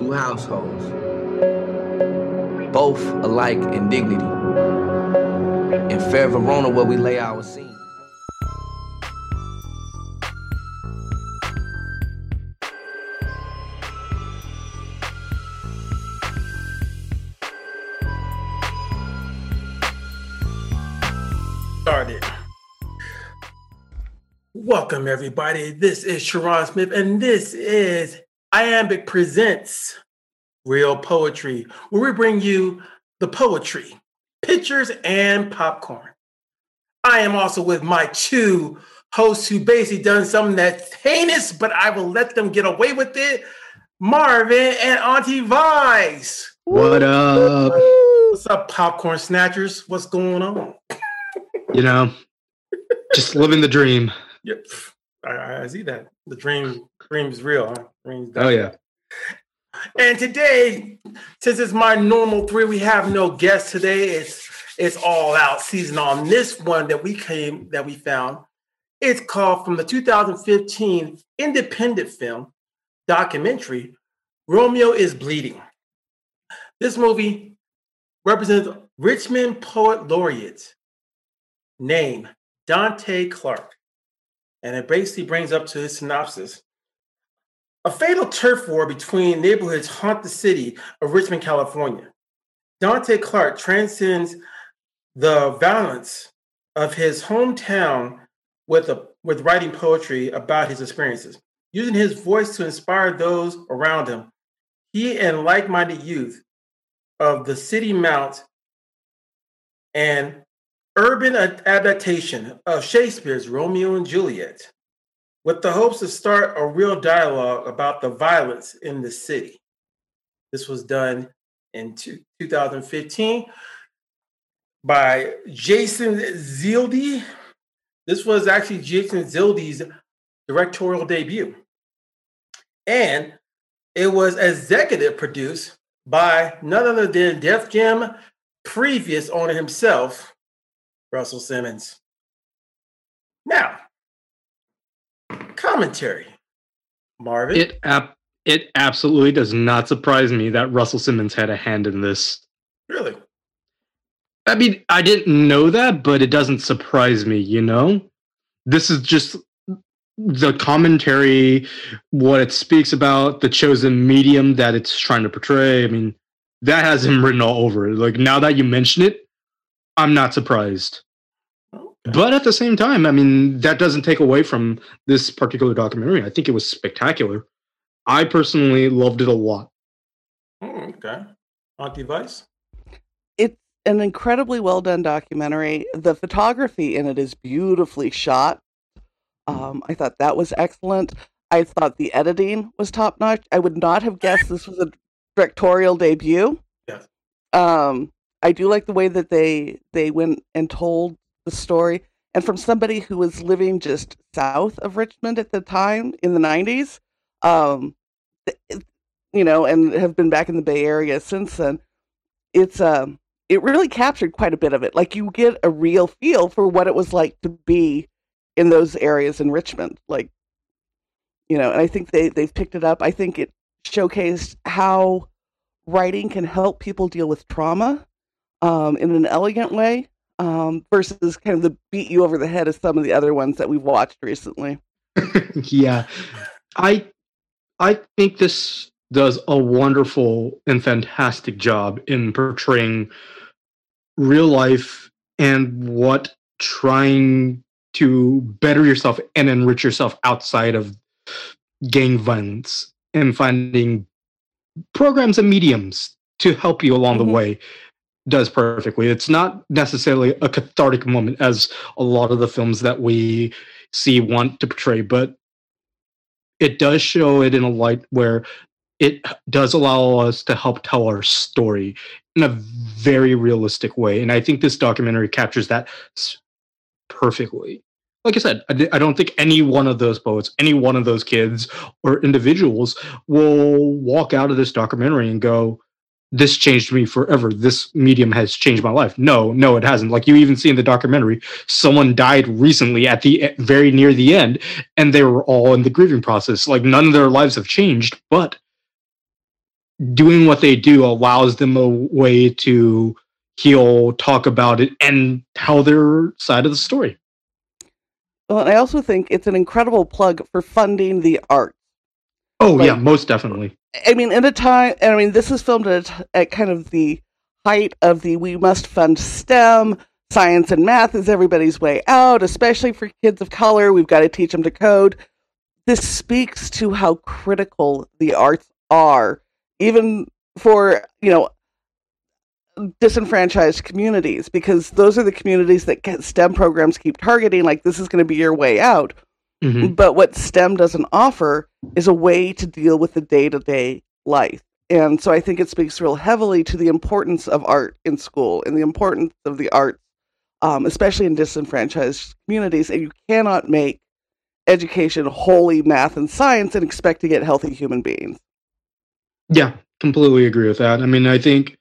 two households, both alike in dignity. In fair Verona, where we lay our scene. started. Welcome, everybody. This is Sharon Smith, and this is Iambic Presents Real Poetry, where we bring you the poetry, pictures, and popcorn. I am also with my two hosts who basically done something that's heinous, but I will let them get away with it. Marvin and Auntie Vice. What up? What's up, popcorn snatchers? What's going on? You know, just living the dream. Yep. I, I see that. The dream dream is real, huh? Dream's Oh yeah. And today, since it's my normal three, we have no guest today. It's it's all out season on this one that we came that we found. It's called from the 2015 independent film documentary, Romeo is Bleeding. This movie represents Richmond Poet Laureate name Donté Clark. And it basically brings up to his synopsis. A fatal turf war between neighborhoods haunt the city of Richmond, California. Donté Clark transcends the violence of his hometown with, a, with writing poetry about his experiences. Using his voice to inspire those around him, he and like minded youth of the city mount and urban adaptation of Shakespeare's Romeo and Juliet with the hopes to start a real dialogue about the violence in the city. This was done in 2015 by Jason Zeldes. This was actually Jason Zeldes's directorial debut. And it was executive produced by none other than Def Jam previous owner himself, Russell Simmons. Now, commentary. Marvin. It ab- it absolutely does not surprise me that Russell Simmons had a hand in this. really? I mean, I didn't know that, but it doesn't surprise me, you know? This is just the commentary, what it speaks about, the chosen medium that it's trying to portray. I mean, that has him written all over it. Like now that you mention it, I'm not surprised. Okay. But at the same time, I mean, that doesn't take away from this particular documentary. I think it was spectacular. I personally loved it a lot. Hmm, okay. Auntie Vice? it's an incredibly well done documentary. The photography in it is beautifully shot. Um, I thought that was excellent. I thought the editing was top notch. I would not have guessed this was a directorial debut. Yes. Um, I do like the way that they they went and told the story, and from somebody who was living just south of Richmond at the time in the '90s, um, you know, and have been back in the Bay Area since then. It's um it really captured quite a bit of it. Like you get a real feel for what it was like to be in those areas in Richmond. Like, you know, and I think they they've picked it up. I think it showcased how writing can help people deal with trauma um, in an elegant way um, versus kind of the beat you over the head of some of the other ones that we've watched recently. yeah. I I think this does a wonderful and fantastic job in portraying real life and what trying to better yourself and enrich yourself outside of gang violence and finding programs and mediums to help you along Mhm. the way does perfectly. It's not necessarily a cathartic moment as a lot of the films that we see want to portray, but it does show it in a light where it does allow us to help tell our story in a very realistic way. And I think this documentary captures that perfectly. Like I said, I, don't think any one of those poets, any one of those kids or individuals will walk out of this documentary and go, this changed me forever. This medium has changed my life. No, no, it hasn't. Like you even see in the documentary, someone died recently at the very near the end, and they were all in the grieving process. Like none of their lives have changed, but doing what they do allows them a way to heal, talk about it, and tell their side of the story. Well, I also think it's an incredible plug for funding the art. Oh Like- yeah, most definitely. I mean, in a time, I mean, this is filmed at, a t- kind of the height of the we must fund STEM. Science and math is everybody's way out, especially for kids of color. We've got to teach them to code. This speaks to how critical the arts are, even for, you know, disenfranchised communities, because those are the communities that STEM programs keep targeting, like, this is going to be your way out. Mhm. But what STEM doesn't offer is a way to deal with the day to day life. And so I think it speaks real heavily to the importance of art in school and the importance of the arts, um, especially in disenfranchised communities. And you cannot make education wholly math and science and expect to get healthy human beings. Yeah, completely agree with that. I mean, I think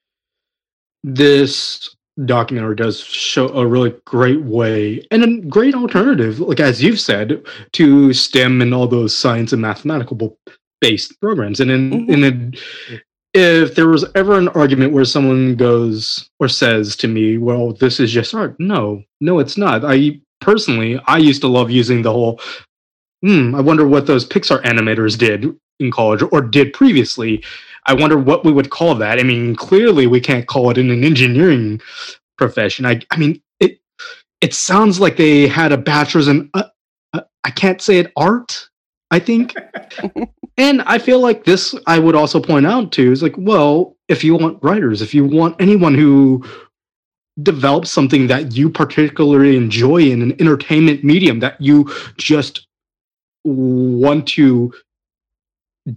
this documentary does show a really great way and a great alternative, like as you've said, to STEM and all those science and mathematical based programs. And in Mhm. in a, if there was ever an argument where someone goes or says to me, "Well, this is just art," no, no, it's not. I personally, I used to love using the whole. Hmm, I wonder what those Pixar animators did in college or did previously. I wonder what we would call that. I mean, clearly we can't call it in an engineering profession. I, I mean, it it sounds like they had a bachelor's in. Uh, uh, I can't say it art. I think, and I feel like this. I would also point out too is like, well, if you want writers, if you want anyone who develops something that you particularly enjoy in an entertainment medium that you just want to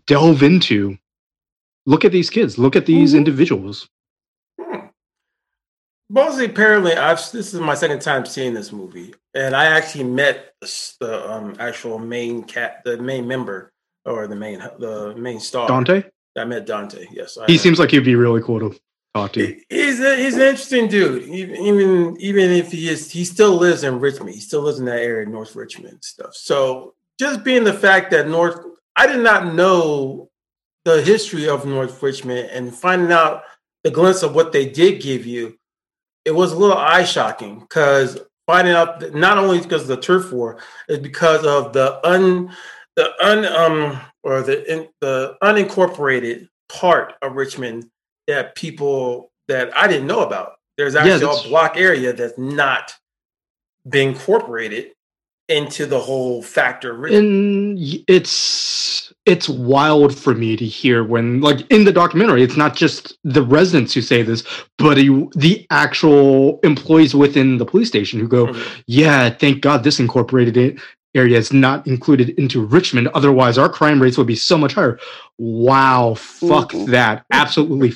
delve into look at these kids look at these Mhm. individuals Mostly, apparently, I've this is my second time seeing this movie, and I actually met the, um, actual main cat, the main member, or the main the main star. donté I met Donté. Yes, I he met- seems like he'd be really cool to talk to He- He's a, he's an interesting dude. Even even even if he is, he still lives in Richmond. He still lives in that area, North Richmond stuff. So just being the fact that North, I did not know the history of North Richmond, and finding out the glimpse of what they did give you, it was a little eye shocking because finding out that not only because of the turf war, is because of the un the un um or the in, the unincorporated part of Richmond that people that I didn't know about. There's actually that's- a block area that's not been incorporated into the whole factor. of and it's it's wild for me to hear when like in the documentary it's not just the residents who say this but you, the actual employees within the police station who go Mhm. yeah thank god this incorporated it area is not included into richmond otherwise our crime rates would be so much higher wow fuck Mhm. that absolutely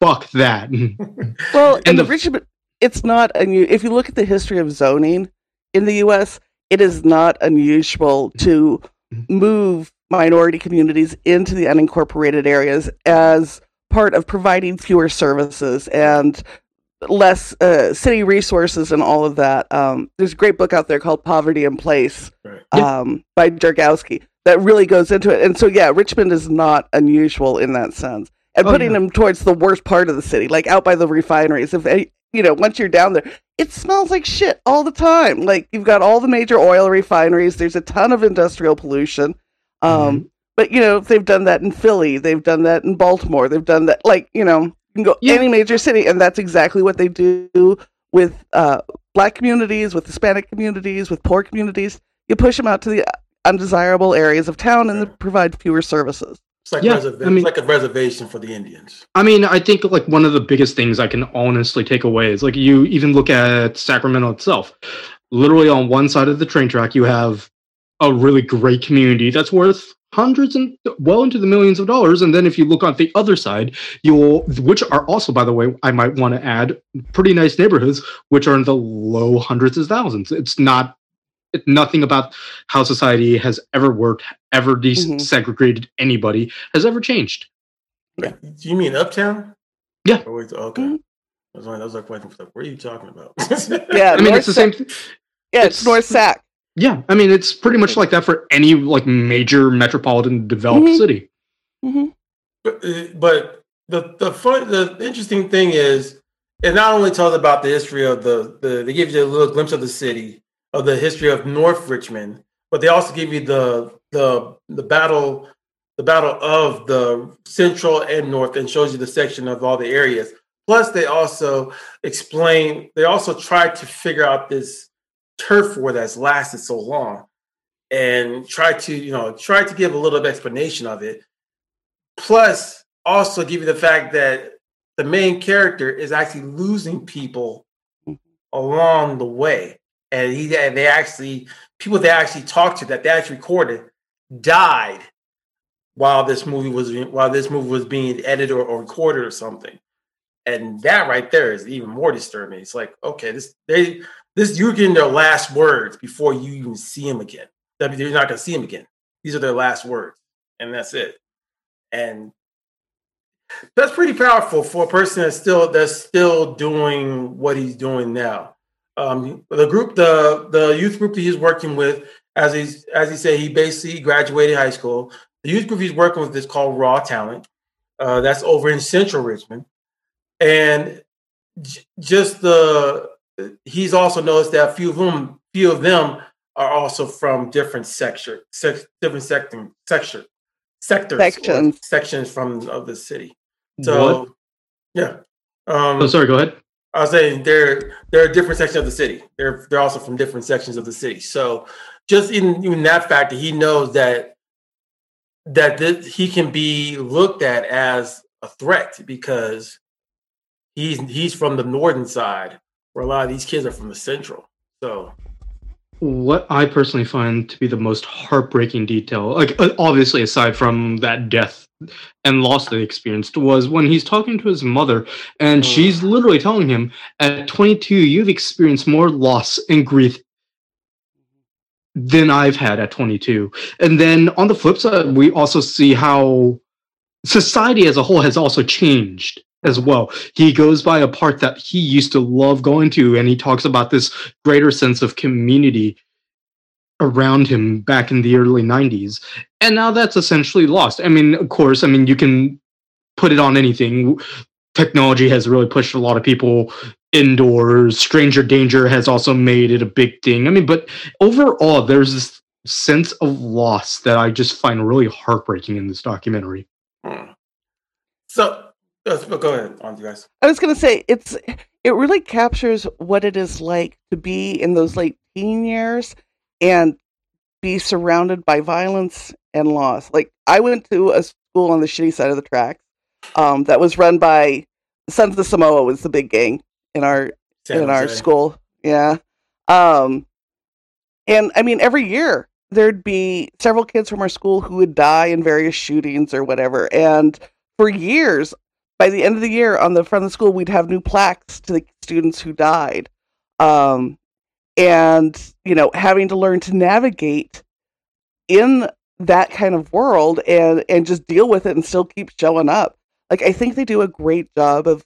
fuck that Well, And and the- the Richmond, it's not unu- If you look at the history of zoning in the U.S., it is not unusual to move minority communities into the unincorporated areas as part of providing fewer services and less uh, city resources and all of that. Um, there's a great book out there called Poverty and Place Right. Yeah. um, by Jargowsky that really goes into it. And so, yeah, Richmond is not unusual in that sense. And Oh, putting yeah. them towards the worst part of the city, like out by the refineries. If they, you know, once you're down there, it smells like shit all the time. Like you've got all the major oil refineries. There's a ton of industrial pollution. Um, Mm-hmm. But you know, they've done that in Philly. They've done that in Baltimore. They've done that, like you know, you can go Yeah. any major city, and that's exactly what they do with uh, black communities, with Hispanic communities, with poor communities. You push them out to the undesirable areas of town and provide fewer services. It's like Yeah, I mean- it's like a reservation for the Indians. I mean, I think like one of the biggest things I can honestly take away is like you even look at Sacramento itself. Literally on one side of the train track, you have a really great community that's worth hundreds and well into the millions of dollars. And then if you look on the other side, you'll which are also, by the way, I might want to add pretty nice neighborhoods, which are in the low hundreds of thousands. It's not nothing about how society has ever worked, ever desegregated anybody, has ever changed. Do you mean Uptown? Yeah. Or wait, okay. Mhm. I was like, I was like, what are you talking about? Yeah, I mean, North it's the Sac- same. Yeah, it's, it's- North Sac. Yeah, I mean it's pretty much like that for any like major metropolitan developed Mhm. city. hmm But, uh, but the the fun the interesting thing is it not only tells about the history of the the they give you a little glimpse of the city of the history of North Richmond, but they also give you the the the battle the battle of the central and north and shows you the section of all the areas. Plus, they also explain they also try to figure out this turf war that's lasted so long and try to you know try to give a little explanation of it. Plus also give you the fact that the main character is actually losing people mm-hmm. along the way and he and they actually people they actually talked to that they actually recorded died while this movie was while this movie was being edited or, or recorded or something. And that right there is even more disturbing. It's like okay this they this you're getting their last words before you even see him again. That you're not going to see him again. These are their last words and that's it. And that's pretty powerful for a person that's still that's still doing what he's doing now. Um, the group, the the youth group that he's working with, as he's as he said, he basically graduated high school. The youth group he's working with is called Raw Talent. Uh, that's over in Central Richmond, and j- just the he's also noticed that a few of them, few of them are also from different sector, se- different sector, sector, sectors, Sections. sections from of the city. So, What? yeah. Um, Oh, sorry. Go ahead. I was saying they're they're a different section of the city. They're they're also from different sections of the city. So just in even that fact he knows that that this, he can be looked at as a threat because he's he's from the northern side, where a lot of these kids are from the central. So What I personally find to be the most heartbreaking detail, like obviously aside from that death and loss that he experienced, was when he's talking to his mother, and Mm. she's literally telling him, "At 22, you've experienced more loss and grief than I've had at 22." And then on the flip side, we also see how society as a whole has also changed as well. He goes by a park that he used to love going to, and he talks about this greater sense of community around him back in the early 90s. And now that's essentially lost. I mean, of course, I mean, you can put it on anything. Technology has really pushed a lot of people indoors. Stranger danger has also made it a big thing. I mean, but overall, there's this sense of loss that I just find really heartbreaking in this documentary. hmm. so let's go ahead on you guys. I was going to say it's it really captures what it is like to be in those late teen years and be surrounded by violence and loss. Like I went to a school on the shitty side of the tracks um, that was run by Sons of Samoa was the big gang in our San in our Jose. school. Yeah. Um and I mean every year there'd be several kids from our school who would die in various shootings or whatever. And for years, by the end of the year on the front of the school, we'd have new plaques to the students who died. Um and you know, having to learn to navigate in that kind of world and and just deal with it and still keep showing up. Like I think they do a great job of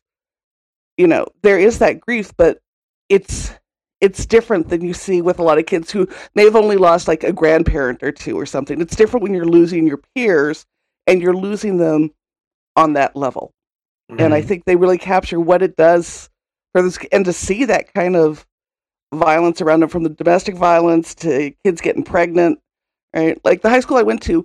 you know, there is that grief, but it's it's different than you see with a lot of kids who may have only lost like a grandparent or two or something. It's different when you're losing your peers and you're losing them on that level. And I mm-hmm. think they really capture what it does for this and to see that kind of violence around them from the domestic violence to kids getting pregnant, right? Like the high school I went to,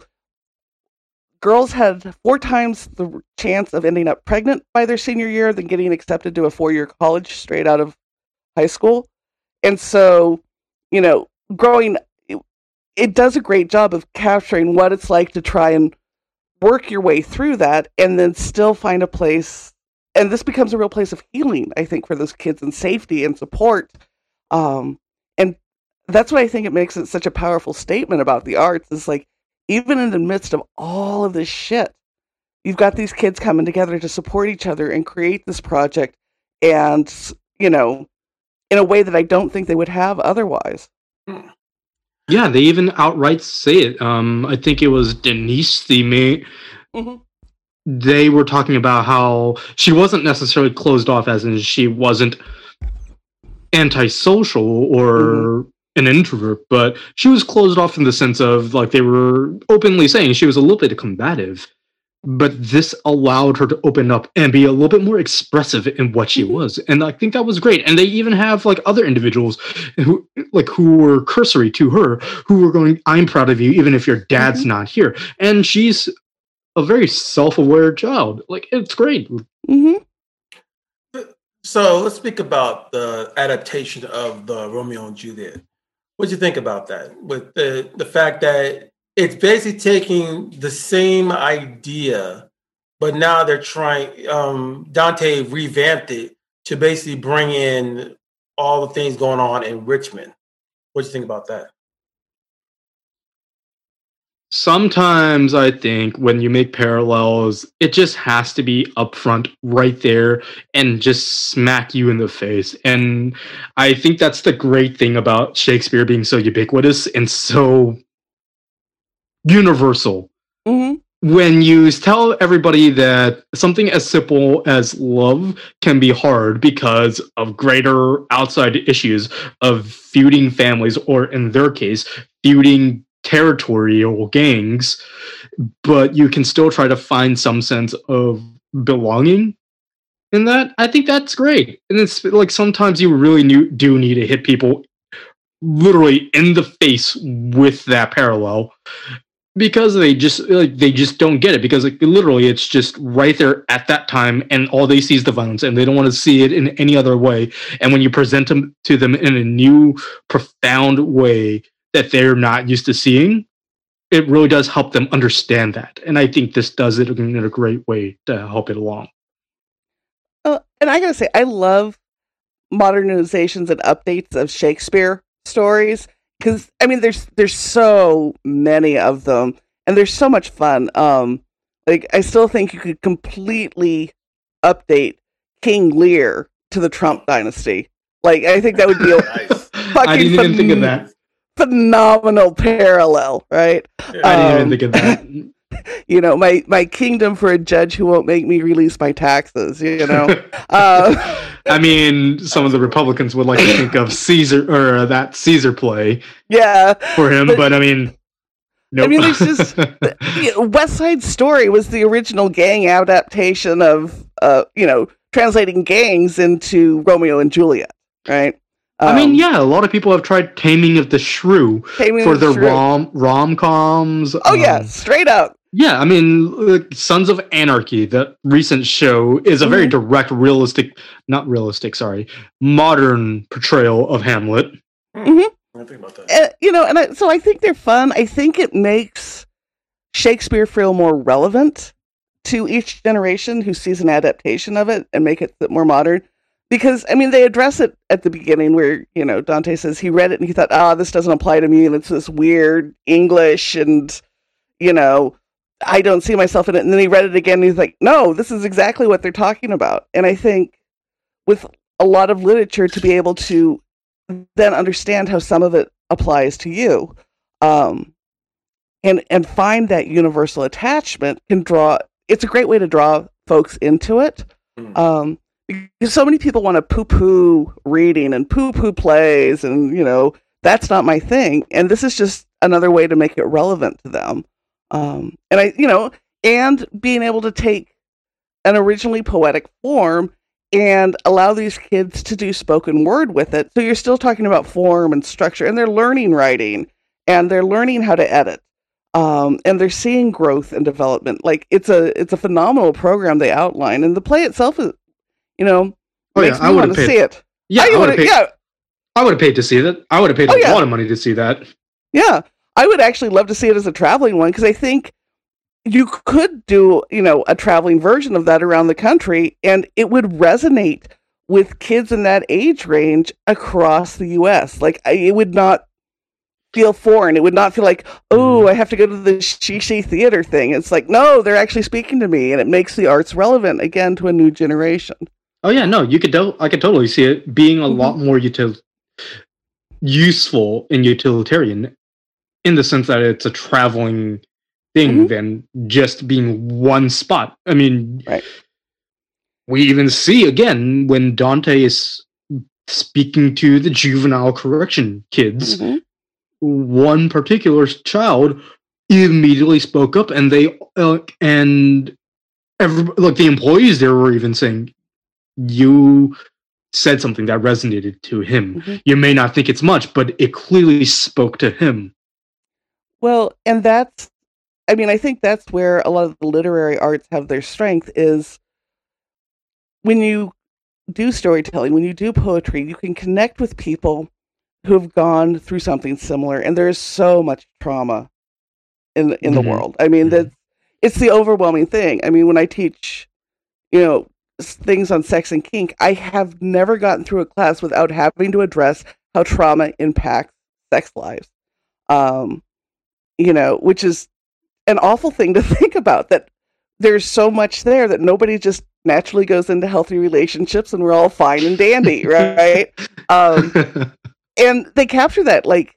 girls had four times the chance of ending up pregnant by their senior year than getting accepted to a four year college straight out of high school. And so, you know, growing, it, it does a great job of capturing what it's like to try and work your way through that and then still find a place. And this becomes a real place of healing, I think, for those kids and safety and support. Um, and that's why I think it makes it such a powerful statement about the arts is like, even in the midst of all of this shit, you've got these kids coming together to support each other and create this project and, you know, in a way that I don't think they would have otherwise. Yeah, they even outright say it. Um, I think it was Denise, the main. Mhm. They were talking about how she wasn't necessarily closed off, as in she wasn't antisocial or an introvert, but she was closed off in the sense of like they were openly saying she was a little bit combative. but this allowed her to open up and be a little bit more expressive in what she Mhm. was and i think that was great and they even have like other individuals who like who were cursory to her who were going i'm proud of you even if your dad's not here and she's a very self-aware child like it's great hmm So let's speak about the adaptation of the Romeo and Juliet. What do you think about that? With the the fact that it's basically taking the same idea, but now they're trying. Um, Donté revamped it to basically bring in all the things going on in Richmond. What do you think about that? Sometimes i think when you make parallels it just has to be upfront right there and just smack you in the face. And i think that's the great thing about shakespeare being so ubiquitous and so universal. Hmm when you tell everybody that something as simple as love can be hard because of greater outside issues of feuding families, or in their case, feuding territorial gangs, but you can still try to find some sense of belonging in that, I think that's great. And it's like sometimes you really new, do need to hit people literally in the face with that parallel because they just like they just don't get it because like literally it's just right there at that time and all they see is the violence and they don't want to see it in any other way and when you present them to them in a new profound way that they're not used to seeing it really does help them understand that and i think this does it in a great way to help it along Uh, and I gotta say, I love modernizations and updates of Shakespeare stories because I mean, there's there's so many of them, and they're so much fun. Um, like I still think you could completely update King Lear to the Trump dynasty. Like I think that would be a Nice. i didn't even think of that phenomenal parallel, right? i didn't Um, even think of that You know, my my kingdom for a judge who won't make me release my taxes. You know. uh, I mean, some of the Republicans would like to think of Caesar or uh, that Caesar play yeah. for him, But- but, I mean, nope. I mean, there's just- West Side Story was the original gang adaptation of, uh, you know, translating gangs into Romeo and Juliet, right? I mean, Um, yeah, a lot of people have tried Taming of the Shrew Taming for of the their Shrew. rom rom coms. Oh yeah, straight up. yeah. I mean, like, Sons of Anarchy, the recent show, is a very Mm-hmm. direct, realistic, not realistic, sorry, modern portrayal of Hamlet. Mm-hmm. I think about that. Uh, you know, and I, so I think they're fun. I think it makes Shakespeare feel more relevant to each generation who sees an adaptation of it and make it more modern. Because I mean, they address it at the beginning where you know Donté says he read it and he thought, "Ah, this doesn't apply to me," and it's this weird English, and you know, I don't see myself in it. And then he read it again and he's like, "No, this is exactly what they're talking about." And I think with a lot of literature to be able to then understand how some of it applies to you um, and and find that universal attachment can draw it's a great way to draw folks into it Mm. um, because so many people want to poo-poo reading and poo-poo plays and you know that's not my thing and this is just another way to make it relevant to them um, and i you know and being able to take an originally poetic form and allow these kids to do spoken word with it. So you're still talking about form and structure, and they're learning writing and they're learning how to edit. Um, and they're seeing growth and development. Like it's a it's a phenomenal program they outline, and the play itself is, you know, Oh, makes yeah, I want to see it. Yeah, I I would have yeah, I would have paid to see that. I would have paid Oh, a yeah. lot of money to see that. Yeah, I would actually love to see it as a traveling one because I think you could do, you know, a traveling version of that around the country and it would resonate with kids in that age range across the US. Like I, it would not feel foreign. It would not feel like, "Oh, mm. I have to go to the Shishi theater thing." It's like, "No, they're actually speaking to me." And it makes the arts relevant again to a new generation. Oh yeah, no, you could. Do- I could totally see it being a Mhm. lot more util- useful and utilitarian, in the sense that it's a traveling thing Mhm. than just being one spot. I mean, Right. we even see again when Donté is speaking to the juvenile correction kids. Mhm. One particular child immediately spoke up, and they uh, and every, look, the employees there were even saying, you said something that resonated to him. Mhm. You may not think it's much, but it clearly spoke to him. Well, and that's, I mean, I think that's where a lot of the literary arts have their strength is when you do storytelling, when you do poetry, you can connect with people who have gone through something similar, and there is so much trauma in in the Mhm. world. I mean, Mhm. that it's the overwhelming thing. I mean, when I teach, you know, things on sex and kink, I have never gotten through a class without having to address how trauma impacts sex lives. Um, you know, which is an awful thing to think about that there's so much there that nobody just naturally goes into healthy relationships and we're all fine and dandy, right? Um, and they capture that like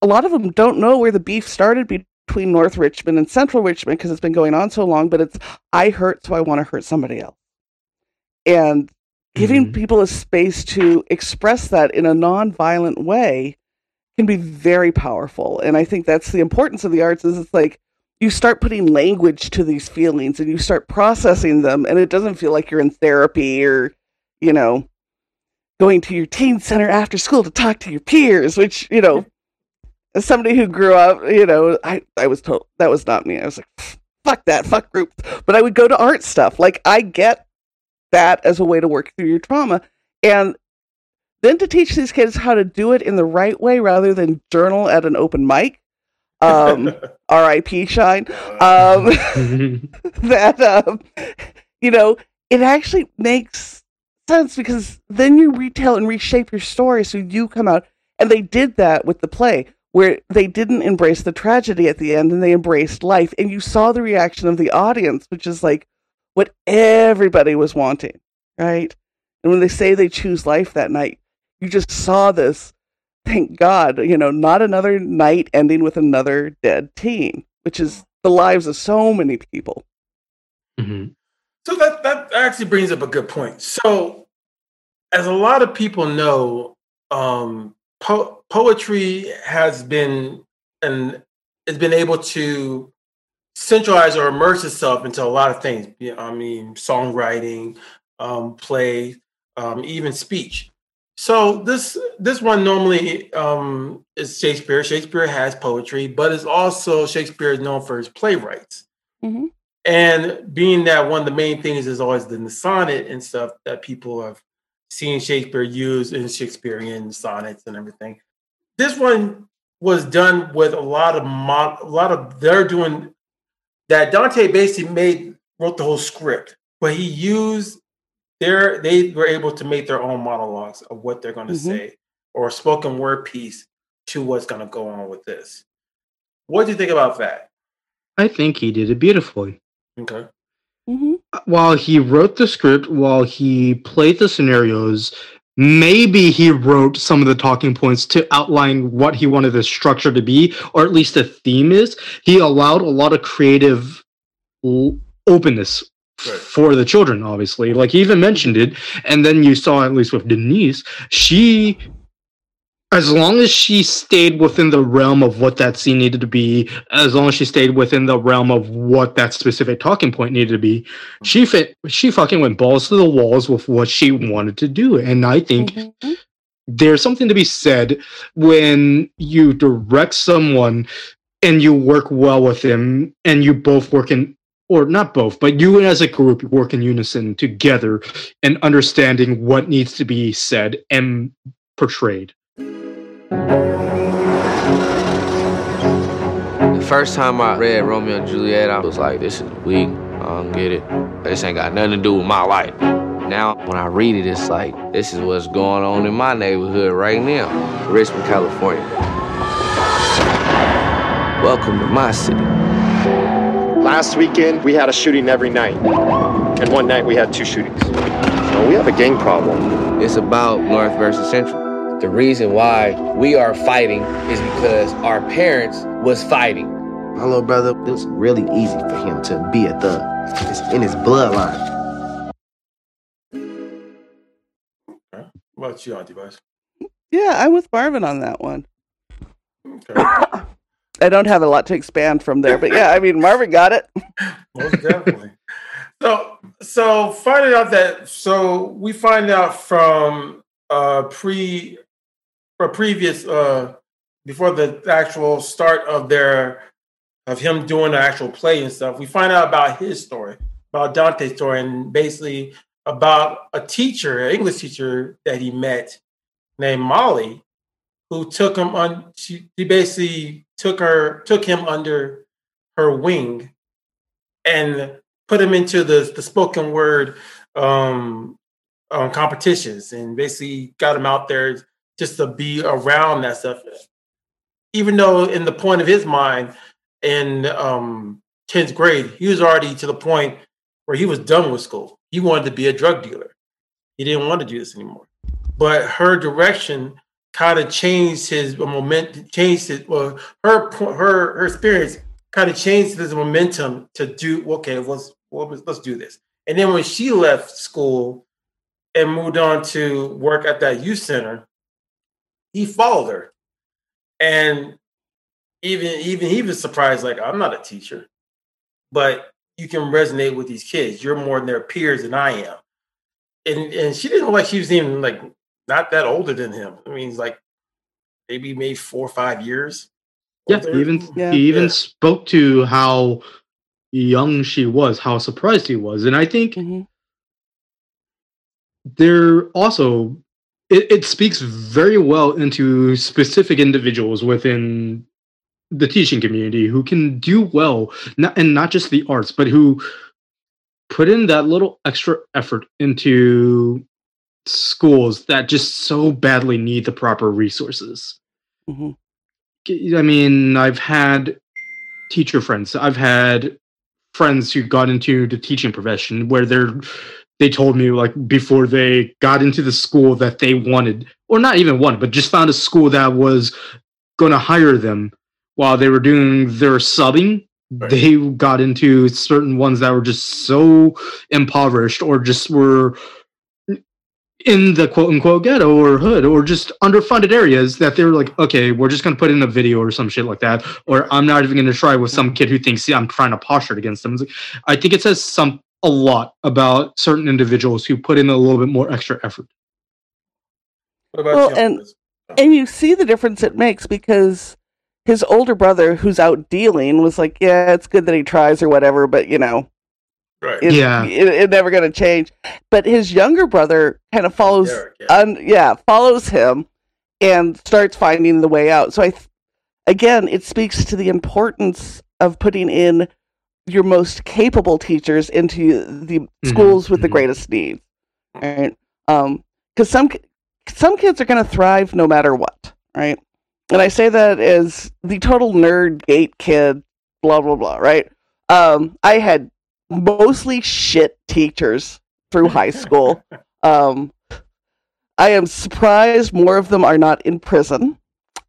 a lot of them don't know where the beef started between North Richmond and Central Richmond because it's been going on so long, but it's I hurt so I want to hurt somebody else. And giving Mhm. people a space to express that in a non-violent way can be very powerful. And I think that's the importance of the arts is it's like you start putting language to these feelings and you start processing them and it doesn't feel like you're in therapy or, you know, going to your teen center after school to talk to your peers, which, you know, as somebody who grew up, you know, I, I was told that was not me. I was like, fuck that, fuck groups. But I would go to art stuff. Like I get that as a way to work through your trauma. And then to teach these kids how to do it in the right way rather than journal at an open mic. Um, R.I.P. Shine. Um, that um, you know it actually makes sense because then you retell and reshape your story so you come out and they did that with the play where they didn't embrace the tragedy at the end and they embraced life and you saw the reaction of the audience which is like what everybody was wanting right and when they say they choose life that night you just saw this thank god you know not another night ending with another dead teen which is the lives of so many people Mhm. So that that actually brings up a good point. So, as a lot of people know, um, po- poetry has been and has been able to centralize or immerse itself into a lot of things. I mean, songwriting, um, play, um, even speech. So this this one normally um, is Shakespeare. Shakespeare has poetry, but it's also Shakespeare is known for his playwrights. Mhm. And being that one of the main things is always the sonnet and stuff that people have seen Shakespeare use in Shakespearean sonnets and everything. This one was done with a lot of mo- a lot of they're doing that Donté basically made wrote the whole script, but he used their they were able to make their own monologues of what they're going to Mhm. say or a spoken word piece to what's going to go on with this. What do you think about that? I think he did it beautifully. Okay. hmm While he wrote the script, while he played the scenarios, maybe he wrote some of the talking points to outline what he wanted the structure to be, or at least the theme is. He allowed a lot of creative l- openness Right. for the children, obviously. Like he even mentioned it, and then you saw at least with Denise, she as long as she stayed within the realm of what that scene needed to be, as long as she stayed within the realm of what that specific talking point needed to be, she fit she fucking went balls to the walls with what she wanted to do. And I think Mhm. there's something to be said when you direct someone and you work well with them and you both work in or not both, but you as a group work in unison together and understanding what needs to be said and portrayed. The first time I read Romeo and Juliet, I was like, this is weak. I don't get it. This ain't got nothing to do with my life. Now, when I read it, it's like, this is what's going on in my neighborhood right now, Richmond, California. Welcome to my city. Last weekend, we had a shooting every night. And one night, we had two shootings. So we have a gang problem. It's about North versus Central. The reason why we are fighting is because our parents was fighting. My little brother, it was really easy for him to be a thug. It's in his bloodline. What about you, Auntie Buzz? Yeah, I'm with Marvin on that one. Okay. I don't have a lot to expand from there, but yeah, I mean Marvin got it. Most definitely. So, so finding out that, so we find out from uh pre, or previous, uh before the actual start of their, of him doing the actual play and stuff, we find out about his story, about Donté's story, and basically about a teacher, an English teacher that he met named Molly, who took him on. She, she basically took her, took him under her wing, and put him into the the spoken word um, um, competitions, and basically got him out there just to be around that stuff. Even though, in the point of his mind, in um, tenth grade, he was already to the point where he was done with school. He wanted to be a drug dealer. He didn't want to do this anymore. But her direction kind of changed his moment, changed his, Well, her her her experience kind of changed his momentum to do. Okay, let's let's do this. And then when she left school and moved on to work at that youth center, he followed her, and even even he was surprised. Like I'm not a teacher, but you can resonate with these kids. You're more than their peers than I am. And and she didn't look like she was even like not that older than him. I mean, it's like maybe maybe four or five years. Yeah, older. even Yeah. he even Yeah. spoke to how young she was, how surprised he was, and I think Mhm. there also it, it speaks very well into specific individuals within the teaching community who can do well, not, and not just the arts, but who put in that little extra effort into schools that just so badly need the proper resources. Mhm. I mean, I've had teacher friends. I've had friends who got into the teaching profession where they're they told me like before they got into the school that they wanted or not even wanted but just found a school that was going to hire them while they were doing their subbing Right. they got into certain ones that were just so impoverished or just were in the quote unquote ghetto or hood or just underfunded areas that they were like, okay, we're just gonna put in a video or some shit like that, or I'm not even gonna try with some mm. kid who thinks I'm trying to posture it against them. Like, I think it says some a lot about certain individuals who put in a little bit more extra effort. What about Well, you? and- oh. And you see the difference it makes because his older brother, who's out dealing, was like, "Yeah, it's good that he tries or whatever, but you know, right. it's, Yeah. it, it's never going to change." But his younger brother kind of follows, Derek, yeah. un, yeah, follows him and starts finding the way out. So I, th- again, it speaks to the importance of putting in your most capable teachers into the schools with the mhm. greatest needs, right? Um, because some some kids are going to thrive no matter what, right? And I say that as the total nerd gate kid, blah blah blah, right? Um, I had mostly shit teachers through high school. Um, I am surprised more of them are not in prison.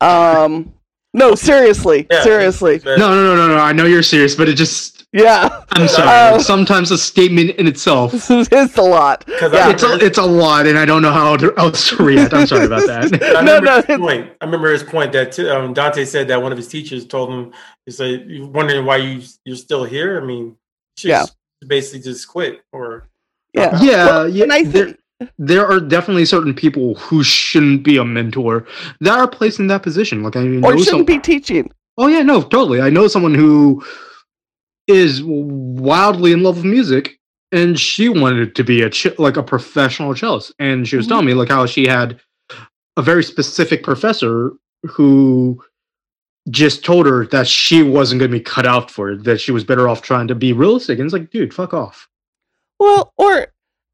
Um, no, seriously, Yeah, seriously, No, no, no, no, no. I know you're serious, but it just yeah, I'm sorry. Uh, Sometimes a statement in itself it's a lot. Yeah. It's a, it's a lot, and I don't know how to- else to react. I'm sorry about that. I No, remember no, his point. I remember his point that um, Donté said that one of his teachers told him, "He said you're wondering why you you're still here. I mean, you Yeah. basically just quit or Yeah. yeah, Well, yeah. and I there, think there are definitely certain people who shouldn't be a mentor that are placed in that position. Like I know or shouldn't be teaching. Oh yeah, no, totally. I know someone who is wildly in love with music, and she wanted to be a ch- like a professional cellist. And she was Mhm. telling me like how she had a very specific professor who just told her that she wasn't going to be cut out for it. That she was better off trying to be realistic. And it's like, dude, fuck off. Well, or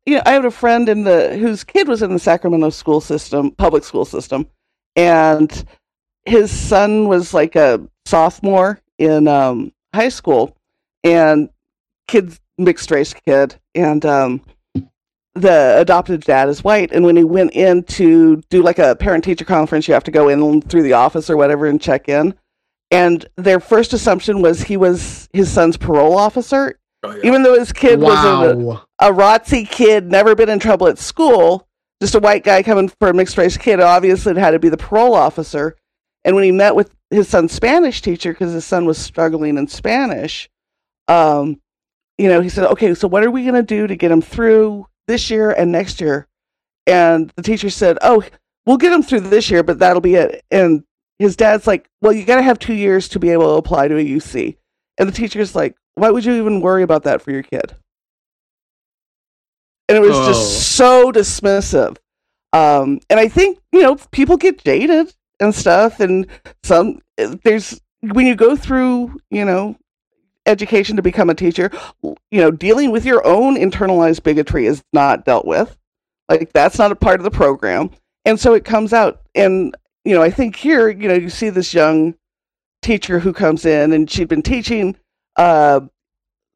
you know, I had a friend in the whose kid was in the Sacramento school system, public school system, and his son was like a sophomore in um, high school, and kid's mixed race kid, and um, the adopted dad is white. And when he went in to do like a parent teacher conference, you have to go in through the office or whatever and check in. And their first assumption was he was his son's parole officer, oh, yeah. even though his kid was a, wow. a ROTC kid, never been in trouble at school, just a white guy coming for a mixed race kid. Obviously, it had to be the parole officer. And when he met with his son's Spanish teacher, because his son was struggling in Spanish, um, you know, he said, okay, so what are we going to do to get him through this year and next year? And the teacher said, oh, we'll get him through this year, but that'll be it. And his dad's like, well, you got to have two years to be able to apply to a UC. And the teacher's like, why would you even worry about that for your kid? And it was Oh. just so dismissive. Um, and I think, you know, people get jaded and stuff. And some, there's, when you go through, you know, education to become a teacher, you know, dealing with your own internalized bigotry is not dealt with. Like, that's not a part of the program. And so it comes out. And, you know, I think here, you know, you see this young teacher who comes in and she'd been teaching uh,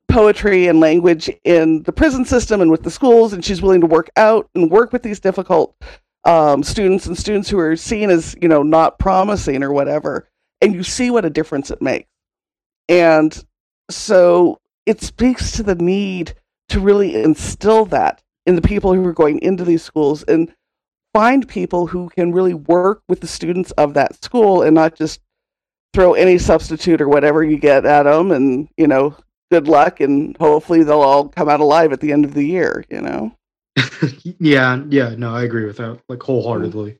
poetry and language in the prison system and with the schools, and she's willing to work out and work with these difficult um, students and students who are seen as, you know, not promising or whatever. And you see what a difference it makes. And so it speaks to the need to really instill that in the people who are going into these schools and find people who can really work with the students of that school and not just throw any substitute or whatever you get at them and you know good luck and hopefully they'll all come out alive at the end of the year you know yeah, yeah, no, I agree with that, like wholeheartedly.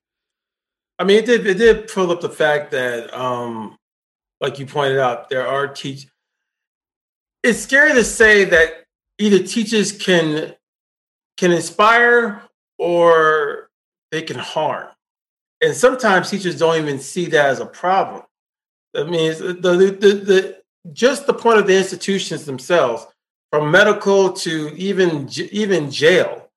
I mean, it did it did pull up the fact that, um, like you pointed out, there are teach. It's scary to say that either teachers can can inspire or they can harm, and sometimes teachers don't even see that as a problem. I mean, the the, the, the just the point of the institutions themselves, from medical to even even jail.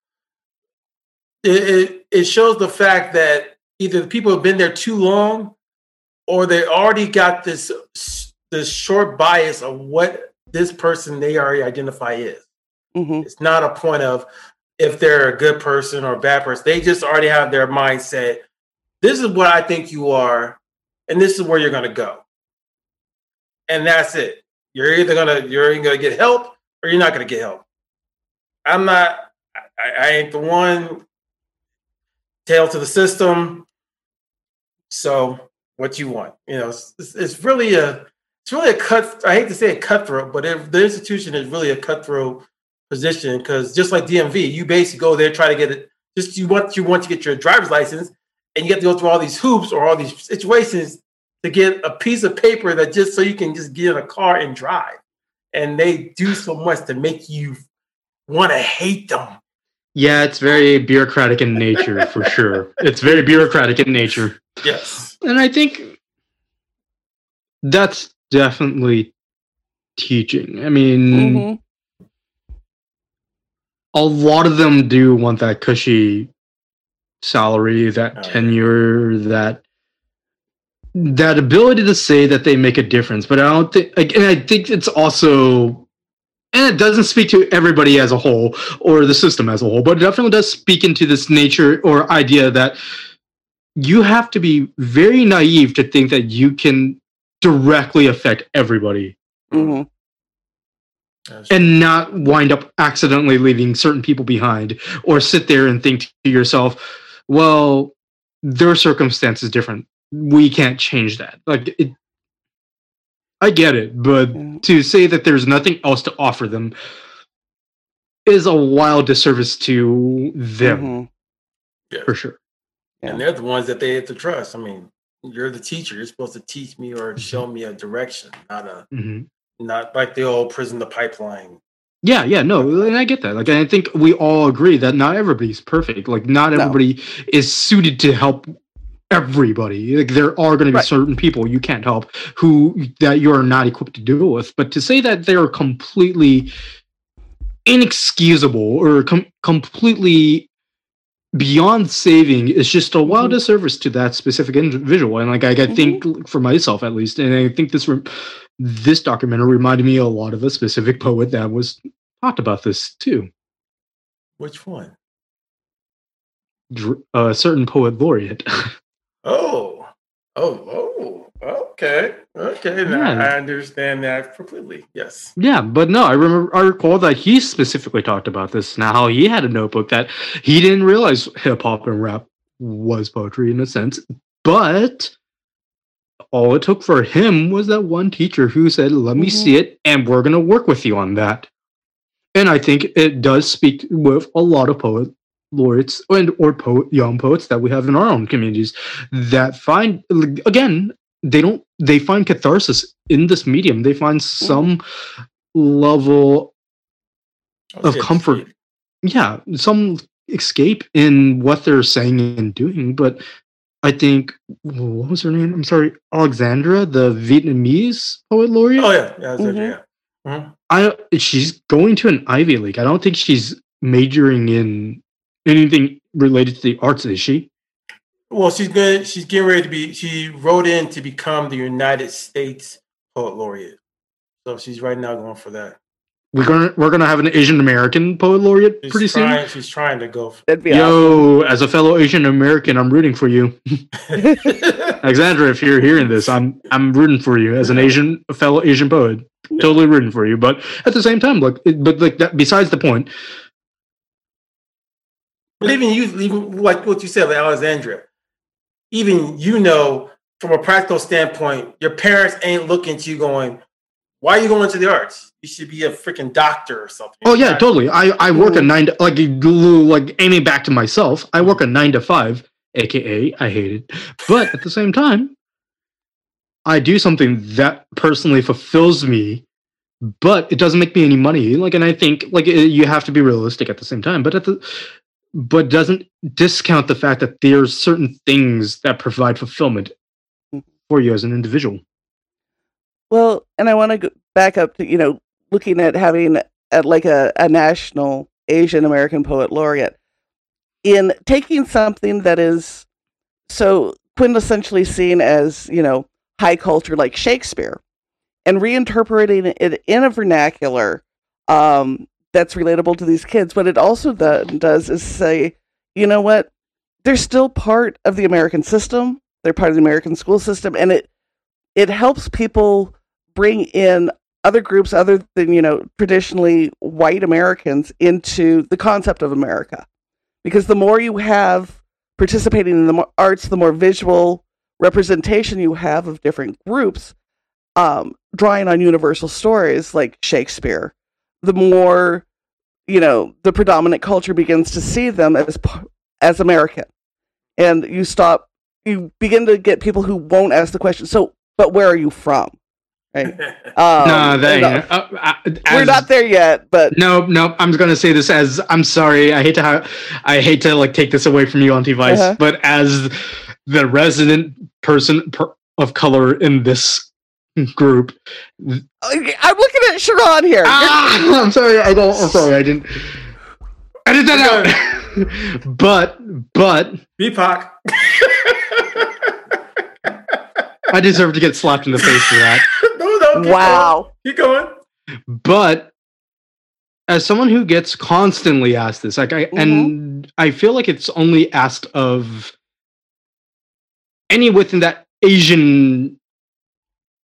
It, it, shows the fact that either the people have been there too long or they already got this this short bias of what this person they already identify is. hmm It's not a point of if they're a good person or a bad person. They just already have their mindset. This is what I think you are, and this is where you're gonna go. And that's it. You're either gonna you're either gonna get help or you're not gonna get help. I'm not I, I ain't the one tail to the system. So what you want? You know, it's, it's- really a it's really a cut. I hate to say a cutthroat, but it, the institution is really a cutthroat position because just like DMV, you basically go there try to get it. Just you want you want to get your driver's license, and you have to go through all these hoops or all these situations to get a piece of paper that just so you can just get in a car and drive. And they do so much to make you want to hate them. Yeah, it's very bureaucratic in nature for sure. It's very bureaucratic in nature. Yes. And I think that's definitely teaching. I mean, hmm a lot of them do want that cushy salary, that Oh, yeah. tenure, that that ability to say that they make a difference. But I don't think, like, and I think it's also, and it doesn't speak to everybody as a whole or the system as a whole, but it definitely does speak into this nature or idea that you have to be very naive to think that you can directly affect everybody hmm and not wind up accidentally leaving certain people behind or sit there and think to yourself well their circumstance is different we can't change that like it i get it but Yeah. to say that there's nothing else to offer them is a wild disservice to them hmm Yeah. for sure And they're the ones that they have to trust. I mean, you're the teacher. You're supposed to teach me or show me a direction, not a hmm not like the old prison the pipeline. Yeah, yeah, no, and I get that. Like, I think we all agree that not everybody's perfect. Like, not No. everybody is suited to help everybody. Like, there are going to be Right. certain people you can't help who that you are not equipped to deal with. But to say that they're completely inexcusable or com- completely beyond saving is just a wild Mhm. disservice to that specific individual. And like, I, I think for myself at least, and I think this re- this documentary reminded me a lot of a specific poet that was talked about this too. Which one? A certain poet laureate. Oh, oh, oh, okay, okay. Now Yeah. I understand that completely. Yes. yeah, but no, I remember I recall that he specifically talked about this. Now how he had a notebook that he didn't realize hip hop and rap was poetry in a sense, but all it took for him was that one teacher who said, "Let me see mm-hmm. it, and we're gonna work with you on that." and I think it does speak with a lot of poet laureates and or poet, young poets that we have in our own communities that find again they don't they find catharsis in this medium. They find some level of comfort. shit. yeah, some escape in what they're saying and doing. But I think what was her name? I'm sorry, Alexandra, the Vietnamese poet laureate. Oh yeah, yeah, that's it, Mhm. yeah. Mhm. I she's going to an Ivy League. I don't think she's majoring in anything related to the arts, is she? Well, she's gonna she's getting ready to be. She wrote in to become the United States poet laureate. So she's right now going for that. We're gonna we're gonna have an Asian American poet laureate She's pretty soon. She's trying to go. For That'd be Yo, as a fellow Asian American, I'm rooting for you, Alexandra. If you're hearing this, I'm I'm rooting for you as an Asian a fellow Asian poet. Totally rooting for you, but at the same time, like, it- but like that. Besides the point, But even you, even like what you said with Alexandria, even you know, from a practical standpoint, your parents ain't looking at you going, "Why are you going to the arts? You should be a freaking doctor or something." Oh yeah, totally. I I work a nine to, like like aiming back to myself. I work a nine to five, aka I hate it, but at the same time, I do something that personally fulfills me, but it doesn't make me any money. Like, and I think like it, you have to be realistic at the same time, but at the but doesn't discount the fact that there's certain things that provide fulfillment for you as an individual. Well, and I want to go back up to you know looking at having at like a, a national Asian American poet laureate in taking something that is so quintessentially seen as you know high culture like Shakespeare and reinterpreting it in a vernacular um, that's relatable to these kids. What it also do- does is say, you know what, they're still part of the American system. They're part of the American school system, and it it helps people bring in other groups other than you know traditionally white Americans into the concept of America, because the more you have participating in the arts, the more visual representation you have of different groups, um, drawing on universal stories like Shakespeare, the more you know the predominant culture begins to see them as as American, and you stop. You begin to get people who won't ask the question. So, but where are you from? Right? Um, no, that and, uh, ain't, uh, uh, we're not there yet, but No, no, I'm gonna say this as I'm sorry. I hate to ha- I hate to like take this away from you Auntie T-Vice, Uh-huh. but as the resident person per- of color in this group, I'm looking at Sharon here. ah, I'm sorry. I don't. I'm sorry. I didn't edit that out. but but BPOC. I deserve to get slapped in the face for that. no, no. keep wow. Going. Keep going. but as someone who gets constantly asked this like i and i feel like it's only asked of any within that asian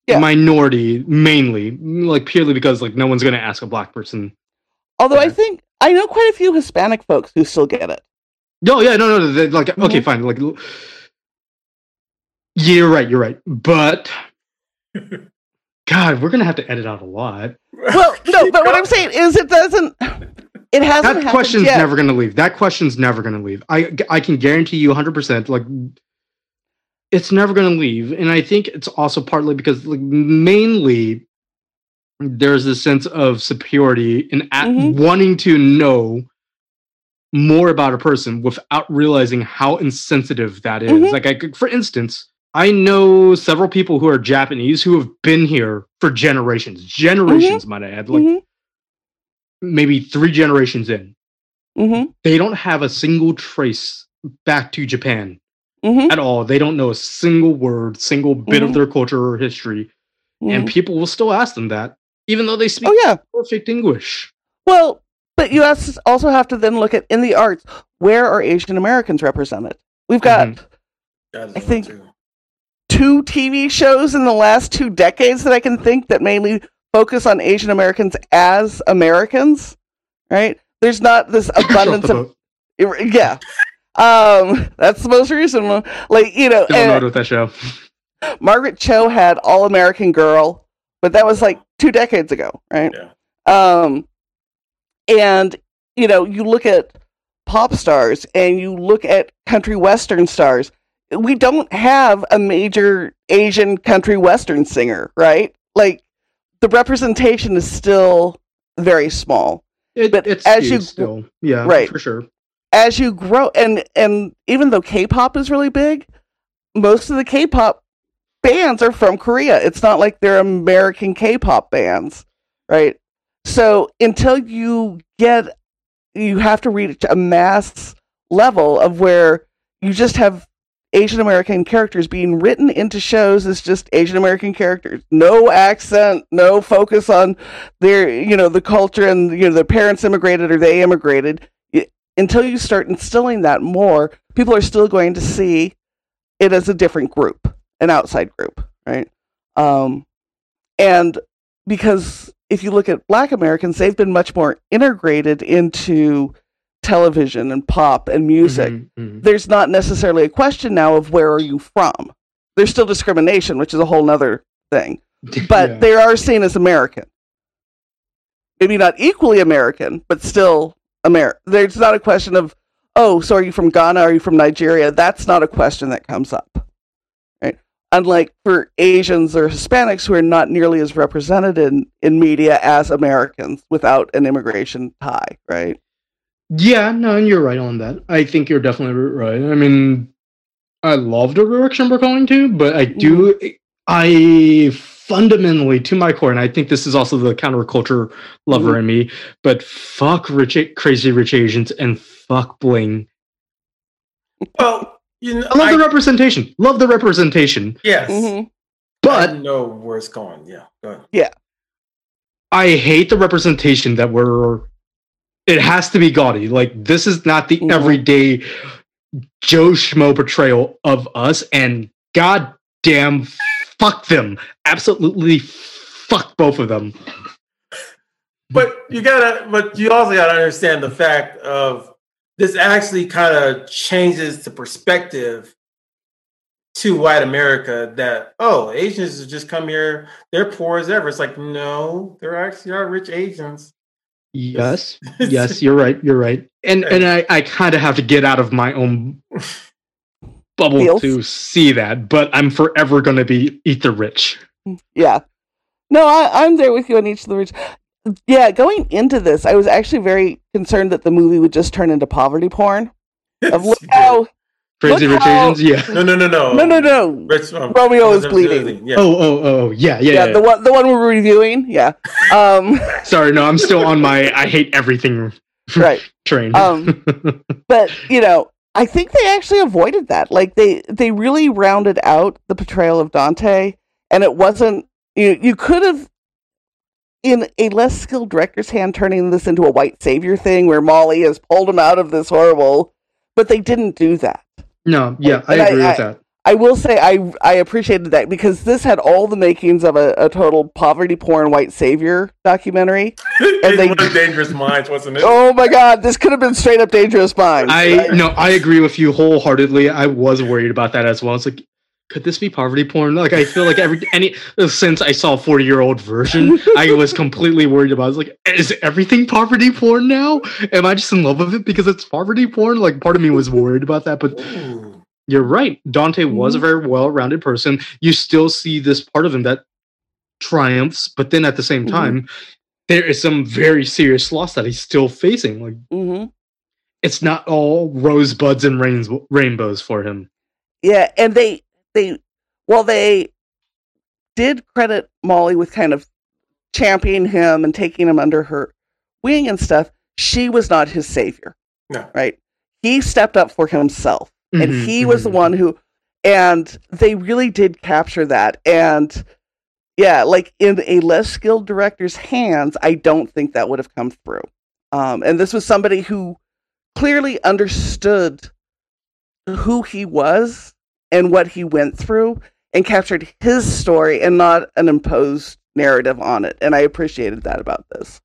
Yeah. minority mainly like purely because like no one's going to ask a black person Although I think I know quite a few Hispanic folks who still get it. no yeah no no they- like okay Mhm. fine like yeah, you're right you're right but god we're going to have to edit out a lot Well, no, but what. I'm saying is it doesn't. It hasn't that happened question's yet. never going to leave. That question's never going to leave. I I can guarantee you 100% like it's never going to leave and I think it's also partly because like mainly there's this sense of superiority and at Mhm. wanting to know more about a person without realizing how insensitive that is. Mhm. Like I could, for instance, I know several people who are Japanese who have been here for generations. Generations, might I add. Like Mhm. maybe three generations in Mhm. they don't have a single trace back to Japan Mhm. at all. They don't know a single word, single bit Mhm. of their culture or history. And Mhm. people will still ask them that, even though they speak Oh yeah. perfect English. Well, but you also have to then look at in the arts where are Asian Americans represented? We've got Mhm. I think- two TV shows in the last two decades that I can think that mainly focus on Asian Americans as Americans. Right? There's not this abundance the of boat. yeah. Um, that's the most recent one. Like you know, Don't and- know with that show. Margaret Cho had All American Girl, but that was like two decades ago, right? Yeah. Um, and you know, you look at pop stars and you look at country western stars. We don't have a major Asian country western singer, right? Like the representation is still very small. It, But it's as you- still, yeah, Right. for sure. As you grow and and even though K-pop is really big, most of the K-pop bands are from Korea. It's not like they're American K-pop bands, right? So until you get you have to reach a mass level of where you just have Asian American characters being written into shows as just Asian American characters. No accent, no focus on their, you know, the culture and you know their parents immigrated or they immigrated. Until you start instilling that more, people are still going to see it as a different group, an outside group, right? Um, and because if you look at Black Americans, they've been much more integrated into television and pop and music Mhm, mhm. there's not necessarily a question now of where are you from. There's still discrimination, which is a whole other thing. But Yeah. they are seen as American. Maybe not equally American, but still American. There's not a question of, oh, so are you from Ghana? Are you from Nigeria? That's not a question that comes up. Right? Unlike for Asians or Hispanics who are not nearly as represented in, in media as Americans without an immigration tie, right? Yeah, no, and you're right on that. I think you're definitely right. I mean, I love the direction we're going to, but I do, mm-hmm. I fundamentally, to my core, and I think this is also the counterculture lover in me, but fuck rich, crazy rich Asians and fuck bling. Well, you know, I love I- the representation. Love the representation, yes, Mhm. I but know where it's going. Yeah, go ahead. I hate the representation that we're. It has to be gaudy. Like this is not the Mhm. everyday Joe Schmo portrayal of us, and goddamn, fuck them. Absolutely, fuck both of them. But you gotta, but you also gotta understand the fact of this actually kind of changes the perspective to white America that oh Asians just come here they're poor as ever. It's like no, they're actually are rich Asians. Yes, yes, you're right. You're right. And and I I kind of have to get out of my own bubble Feels. to see that, but I'm forever going to be eat the rich. Yeah. No, I, I'm there with you on each of the words. Yeah, going into this, I was actually very concerned that the movie would just turn into poverty porn. Of look how Crazy Look rich how- Asians, yeah. no, no, no, no, no, no, no. Rich, um, Romeo is that was the other bleeding. Yeah. Oh, oh, oh, yeah, yeah, Yeah, yeah. the one, the one we're reviewing. Yeah. Um, Sorry, no, I'm still on my I hate everything right. train. Um, But you know, I think they actually avoided that. Like they they really rounded out the portrayal of Donté, and it wasn't. You you could have. In a less skilled director's hand, turning this into a white savior thing where Molly has pulled him out of this horrible, but they didn't do that. no, yeah, I and agree I- with that. I will say I I appreciated that because this had all the makings of a, a total poverty porn white savior documentary. and they- they dangerous minds, wasn't it? Oh my god, this could have been straight up dangerous minds. I right? no, I agree with you wholeheartedly. I was worried about that as well. It's like, could this be poverty porn? Like, I feel like every any since I saw forty year old version, I was completely worried about. It. I was like, is everything poverty porn now? Am I just in love with it because it's poverty porn? Like, part of me was worried about that, but Ooh. You're right. Donté was a very well rounded person. You still see this part of him that triumphs, but then at the same Mhm. time, there is some very serious loss that he's still facing. Like, hmm it's not all rosebuds and rains, rainbows for him. Yeah, and they they well they did credit Molly with kind of championing him and taking him under her wing and stuff. She was not his savior. No. Right? He stepped up for himself. And Mhm, he was the mhm. one who and they really did capture that and yeah like in a less skilled director's hands i don't think that would have come through um, and this was somebody who clearly understood who he was and what he went through and captured his story and not an imposed narrative on it and i appreciated that about this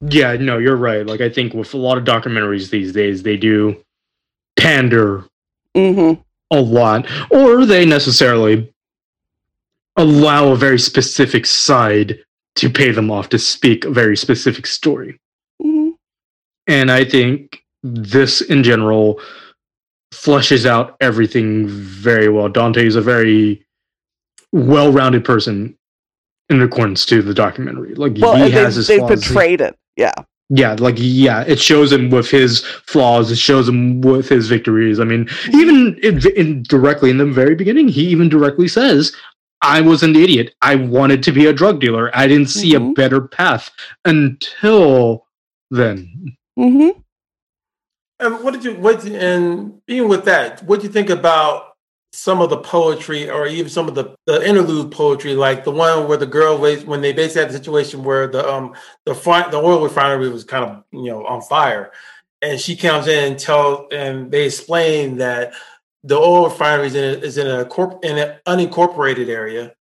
Yeah, no, you're right. Like, I think with a lot of documentaries these days, they do pander mm-hmm a lot, or they necessarily allow a very specific side to pay them off to speak a very specific story. hmm And I think this in general fleshes out everything very well. Donté is a very well rounded person in accordance to the documentary. Like well, he has they, his they flaws. portrayed it. Yeah. Yeah, like yeah, it shows him with his flaws. It shows him with his victories. I mean, even in, in directly in the very beginning, he even directly says, "I was an idiot. I wanted to be a drug dealer. I didn't see a Mhm. better path until then." Mm-hmm. And what did you what did- and being with that, what do you think about some of the poetry or even some of the, the interlude poetry, like the one where the girl when they basically had the situation where the um the front the oil refinery was kind of you know on fire, and she comes in and tell and they explain that the oil refinery is in a, is in a corp in an unincorporated area,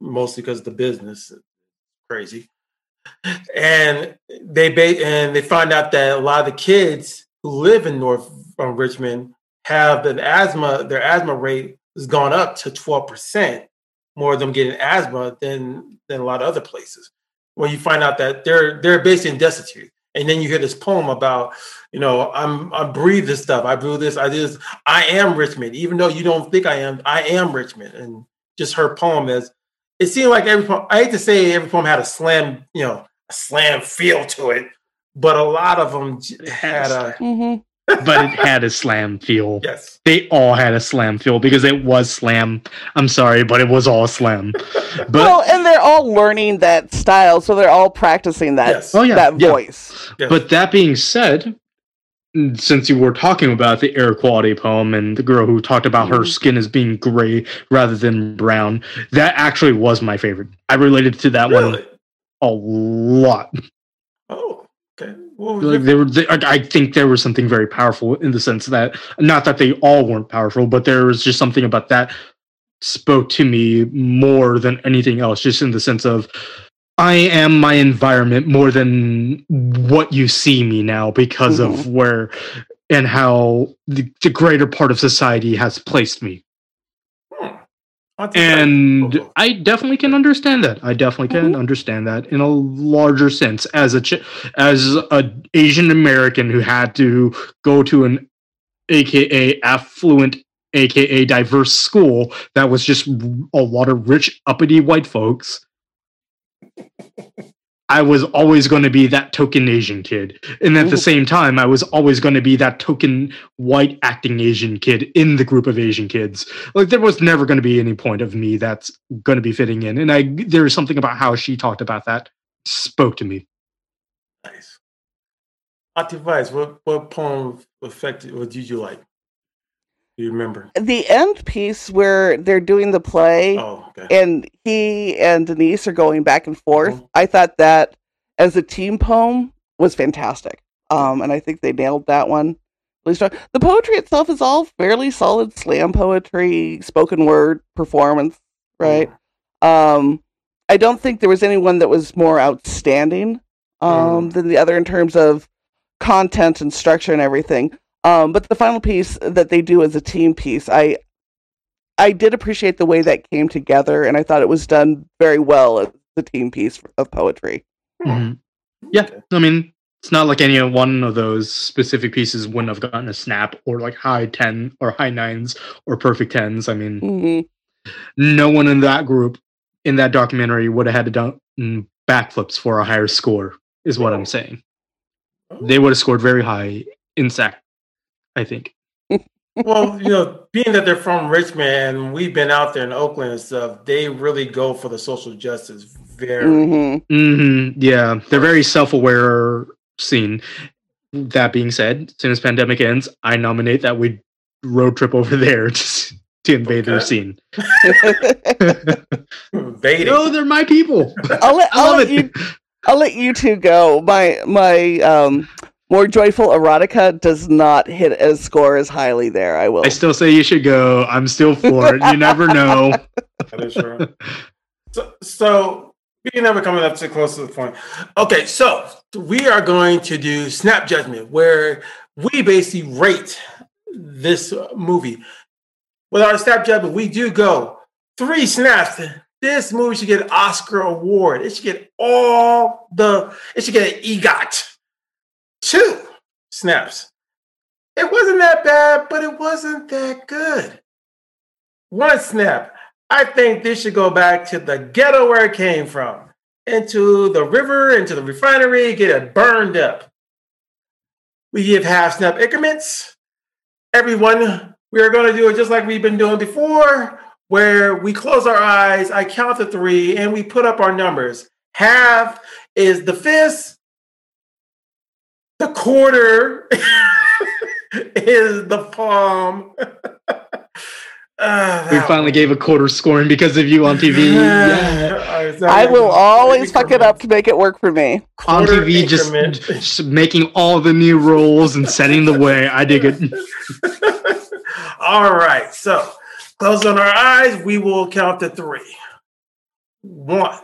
mostly because of the business. Crazy, and they ba- and they find out that a lot of the kids who live in North um, Richmond have an asthma. Their asthma rate has gone up to twelve percent more of them getting asthma than than a lot of other places. When you find out that they're they're basically destitute, and then you hear this poem about, you know, I'm I breathe this stuff, I breathe this, I do this, I am Richmond, even though you don't think I am, I am Richmond, and just her poem is. It seemed like every poem. I hate to say every poem had a slam, you know, a slam feel to it, but a lot of them had a Mm-hmm. But it had a slam feel. yes. They all had a slam feel because it was slam. I'm sorry, but it was all slam. But well, and they're all learning that style, so they're all practicing that Yes. Oh, yeah, that yeah. voice. yes. But that being said, since you were talking about the air quality poem and the girl who talked about her Mhm. skin as being gray rather than brown, that actually was my favorite. I related to that one a lot. oh, okay. Was Like there were, th- I think there was something very powerful in the sense that not that they all weren't powerful, but there was just something about that spoke to me more than anything else. Just in the sense of I am my environment more than what you see me now because of mm-hmm. where and how the, the greater part of society has placed me. Hmm. I'll take that. And Oh, I definitely can understand that. I definitely can mm-hmm. understand that in a larger sense as a ch- as a Asian American who had to go to an AKA affluent AKA diverse school that was just a lot of rich uppity white folks. I was always going to be that token Asian kid. And at the Mhm. same time, I was always going to be that token white acting Asian kid in the group of Asian kids. Like there was never going to be any point of me that's going to be fitting in. And I there is something about how she talked about that spoke to me. Nice. Vice, what, what poem affected, what did you like? You remember? The end piece where they're doing the play Oh, okay. and he and Denise are going back and forth. Mhm. I thought that as a team poem was fantastic. Um, and I think they nailed that one. The poetry itself is all fairly solid slam poetry, spoken word performance, right? Um, I don't think there was anyone that was more outstanding um, Mm. than the other in terms of content and structure and everything. Um, but the final piece that they do as a team piece, I I did appreciate the way that came together, and I thought it was done very well as the team piece of poetry. Mhm. Yeah, I mean, it's not like any one of those specific pieces wouldn't have gotten a snap or like high 10 or high nines or perfect tens. I mean, hmm no one in that group in that documentary would have had to done backflips for a higher score, is what I'm Oh. saying. They would have scored very high in SAC, I think. well, you know, being that they're from Richmond and we've been out there in Oakland and stuff, they really go for the social justice very. hmm hmm yeah, they're very self aware scene. That being said, as soon as pandemic ends, I nominate that we road trip over there to, to invade their scene. Baiting. No, they're my people. I'll let I I'll let you I'll let you two go. My my um more joyful erotica does not hit a score as highly there. I will. I still say you should go. I'm still for it. You never know. That is true. so, so we're never coming up too close to the point. Okay, so we are going to do snap judgment, where we basically rate this uh, movie. With our snap judgment, we do go three snaps. This movie should get an Oscar award. It should get all the. It should get an EGOT. Two. snaps. It wasn't that bad, but it wasn't that good. One snap. I think this should go back to the ghetto where it came from, into the river, into the refinery, get it burned up. We give half snap increments. Everyone, we are going to do it just like we've been doing before, where we close our eyes, I count to three, and we put up our numbers. Half is the fist, the quarter is the palm. Uh, we finally one. gave a quarter scoring because of you on TV. yeah. I will always fuck it up to make it work for me. on TV, just, just, making all the new rules and setting the way. I dig it. all right, so close on our eyes. We will count to three. One,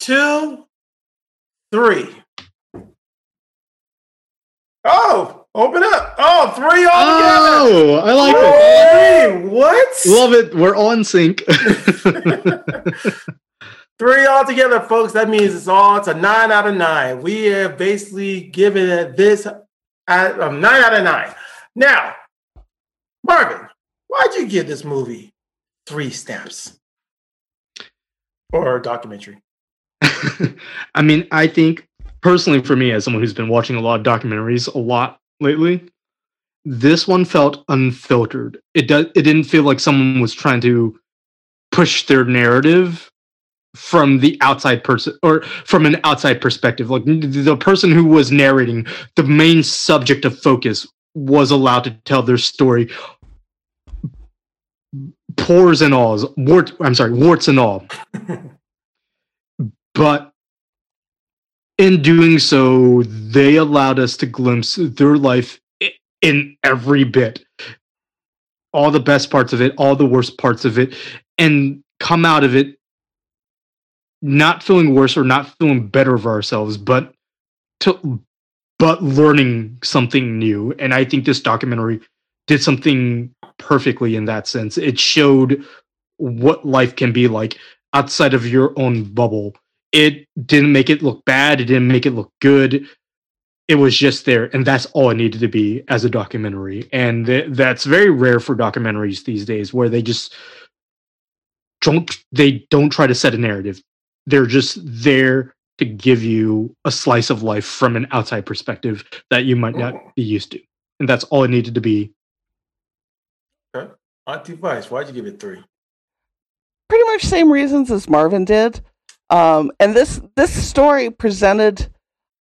two, three. Oh, Open up. Oh, three all together. Oh, I like oh, it. What? Love it. We're on sync. three all together, folks. That means it's all it's a nine out of nine. We have basically given it this at um, nine out of nine. Now, Marvin, why'd you give this movie three stamps or documentary? I mean, I think personally for me as someone who's been watching a lot of documentaries a lot lately. This one felt unfiltered. It does. It didn't feel like someone was trying to push their narrative from the outside person or from an outside perspective. Like the person who was narrating, the main subject of focus was allowed to tell their story, pores and alls, wart. I'm sorry, warts and all. but in doing so, they allowed us to glimpse their life in every bit. All the best parts of it, all the worst parts of it, and come out of it not feeling worse or not feeling better of ourselves, but to but learning something new. And I think this documentary did something perfectly in that sense. It showed what life can be like outside of your own bubble it didn't make it look bad. It didn't make it look good. It was just there, and that's all it needed to be as a documentary. And th- that's very rare for documentaries these days, where they just don't they don't try to set a narrative. They're just there to give you a slice of life from an outside perspective that you might not oh. be used to, and that's all it needed to be. Okay, Auntie Vice, why'd you give it three? Pretty much same reasons as Marvin did. Um, and this this story presented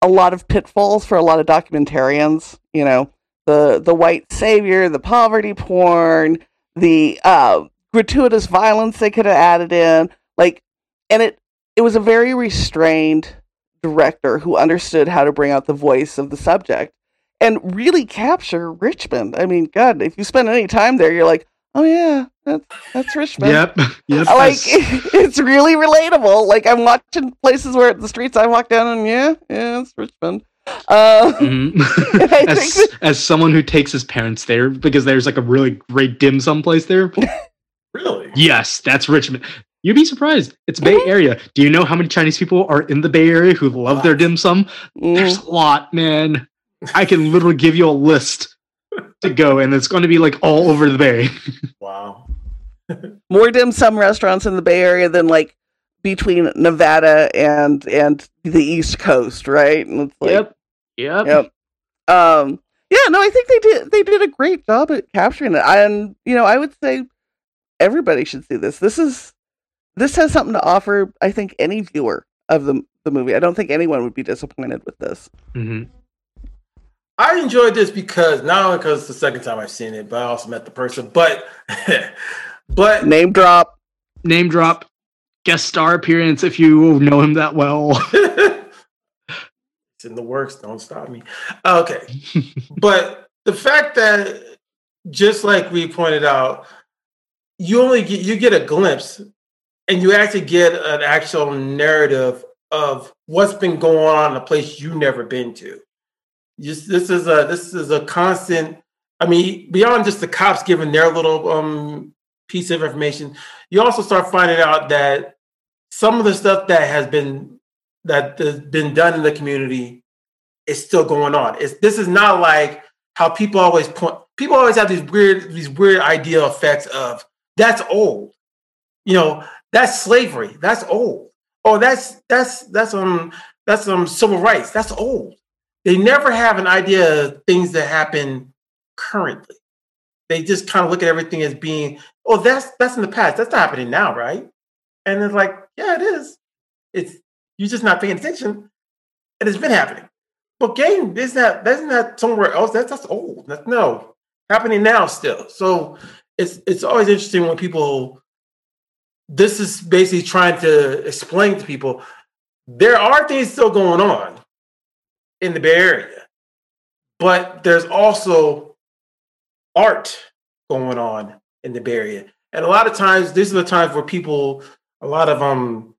a lot of pitfalls for a lot of documentarians. You know, the the white savior, the poverty porn, the uh, gratuitous violence they could have added in, like, and it it was a very restrained director who understood how to bring out the voice of the subject and really capture Richmond. I mean, God, if you spend any time there, you're like, oh yeah, that's that's Richmond. Yep, yep. Like it's really relatable. Like I'm watching places where the streets I walk down and yeah, yeah, it's Richmond. Uh, mm-hmm. as, that, as someone who takes his parents there because there's like a really great dim sum place there. really? Yes, that's Richmond. You'd be surprised. It's Bay mm-hmm. Area. Do you know how many Chinese people are in the Bay Area who love their dim sum? Mm. There's a lot, man. I can literally give you a list to go, and it's going to be like all over the Bay. wow. More dim sum restaurants in the Bay Area than like between Nevada and and the East Coast, right? And it's like, yep. Yep. Yep. Um. Yeah. No, I think they did. They did a great job at capturing it. And you know, I would say everybody should see this. This is this has something to offer. I think any viewer of the the movie. I don't think anyone would be disappointed with this. Mm-hmm. I enjoyed this because not only because it's the second time I've seen it, but I also met the person. But but name drop, name drop, guest star appearance if you know him that well. it's in the works. Don't stop me. Okay, but the fact that just like we pointed out, you only get you get a glimpse, and you actually get an actual narrative of what's been going on in a place you've never been to just this is a this is a constant. I mean, beyond just the cops giving their little um, piece of information, you also start finding out that some of the stuff that has been that has been done in the community is still going on. It's this is not like how people always point. People always have these weird these weird idea effects of that's old. You know, that's slavery. That's old. Oh, that's that's that's um that's um civil rights. That's old. They never have an idea of things that happen currently. They just kind of look at everything as being, oh, that's that's in the past. That's not happening now, right? And it's like, yeah, it is. It's you're just not paying attention. And it's been happening. But game isn't that isn't somewhere else? That's that's old. That's no happening now still. So it's it's always interesting when people this is basically trying to explain to people there are things still going on in the Bay Area, but there's also art going on in the Bay Area. And a lot of times, these are the times where people, a lot of um,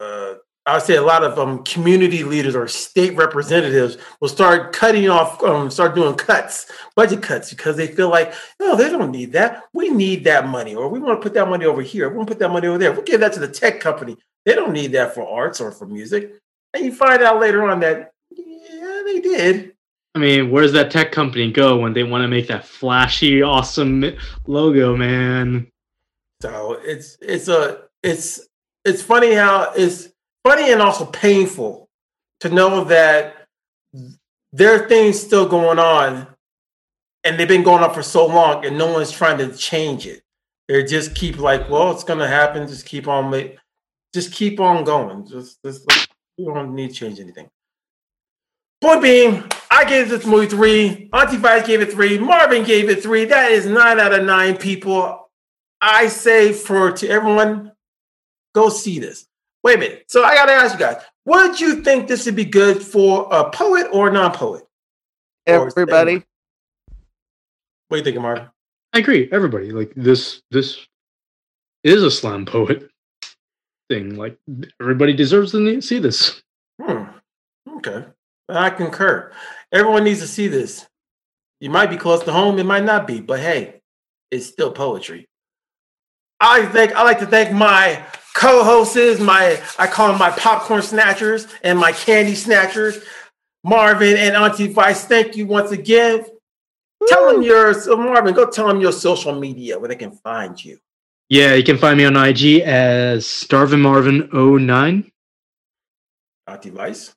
uh, I would say a lot of um, community leaders or state representatives will start cutting off, um, start doing cuts, budget cuts, because they feel like, no, they don't need that. We need that money, or we want to put that money over here. We want to put that money over there. We'll give that to the tech company. They don't need that for arts or for music. And you find out later on that, yeah, they did. I mean, where's that tech company go when they want to make that flashy, awesome logo, man? So it's it's a it's it's funny how it's funny and also painful to know that there are things still going on and they've been going on for so long and no one's trying to change it. They just keep like, well, it's gonna happen. Just keep on, just keep on going. Just, just we don't need to change anything. Point being, I gave this movie three. Auntie Vice gave it three. Marvin gave it three. That is nine out of nine people. I say for to everyone, go see this. Wait a minute. So I got to ask you guys, would you think this would be good for a poet or a non-poet? Everybody. What do you think, Marvin? I agree. Everybody like this. This is a slam poet thing. Like everybody deserves to see this. Hmm. Okay, I concur. Everyone needs to see this. You might be close to home. It might not be, but hey, it's still poetry. I think I like to thank my co-hosts, my I call them my popcorn snatchers and my candy snatchers, Marvin and Auntie Vice. Thank you once again. Woo. Tell them your so Marvin. Go tell them your social media where they can find you. Yeah, you can find me on IG as Starvin Marvin 09. Auntie Vice.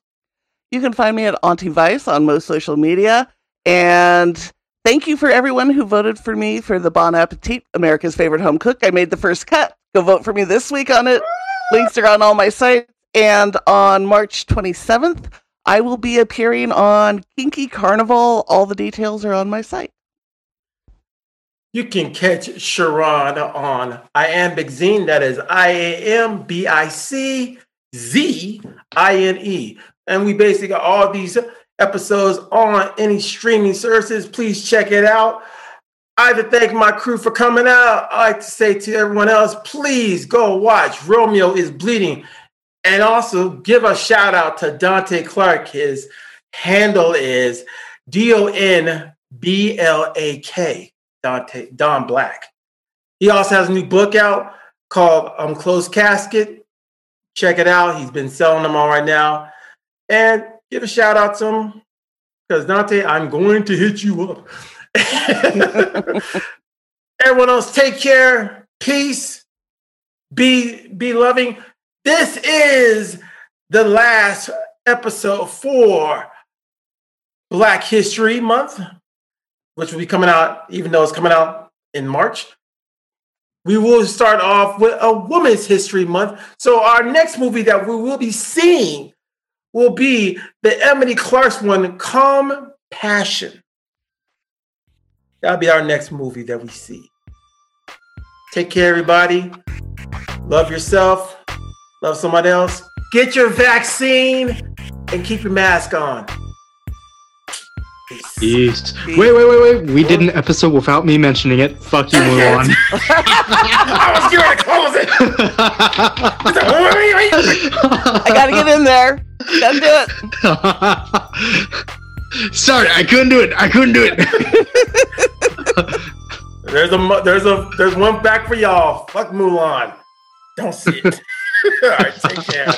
You can find me at Auntie Vice on most social media. And thank you for everyone who voted for me for the Bon Appetit, America's favorite home cook. I made the first cut. Go vote for me this week on it. Links are on all my sites. And on March 27th, I will be appearing on Kinky Carnival. All the details are on my site. You can catch Sharon on I Am Iambic Zine. That is I A M B I C Z I N E. And we basically got all these episodes on any streaming services. Please check it out. I to thank my crew for coming out. I like to say to everyone else, please go watch Romeo is Bleeding. And also give a shout out to Donté Clark. His handle is D O N B L A K, Donté, Don Black. He also has a new book out called um, Closed Casket. Check it out. He's been selling them all right now. And give a shout out to him because Donté, I'm going to hit you up. Everyone else, take care. Peace. Be be loving. This is the last episode for Black History Month, which will be coming out, even though it's coming out in March. We will start off with a Women's History Month. So, our next movie that we will be seeing will be the Emily Clark's one, Calm Passion. That'll be our next movie that we see. Take care, everybody. Love yourself. Love someone else. Get your vaccine and keep your mask on. Peace. Peace. Wait, wait, wait, wait. We did an episode without me mentioning it. Fuck you, Mulan. I was going to close it. I gotta get in there. Gotta do it. Sorry, I couldn't do it. I couldn't do it. there's a there's a there's one back for y'all. Fuck Mulan. Don't see it. All right, take care.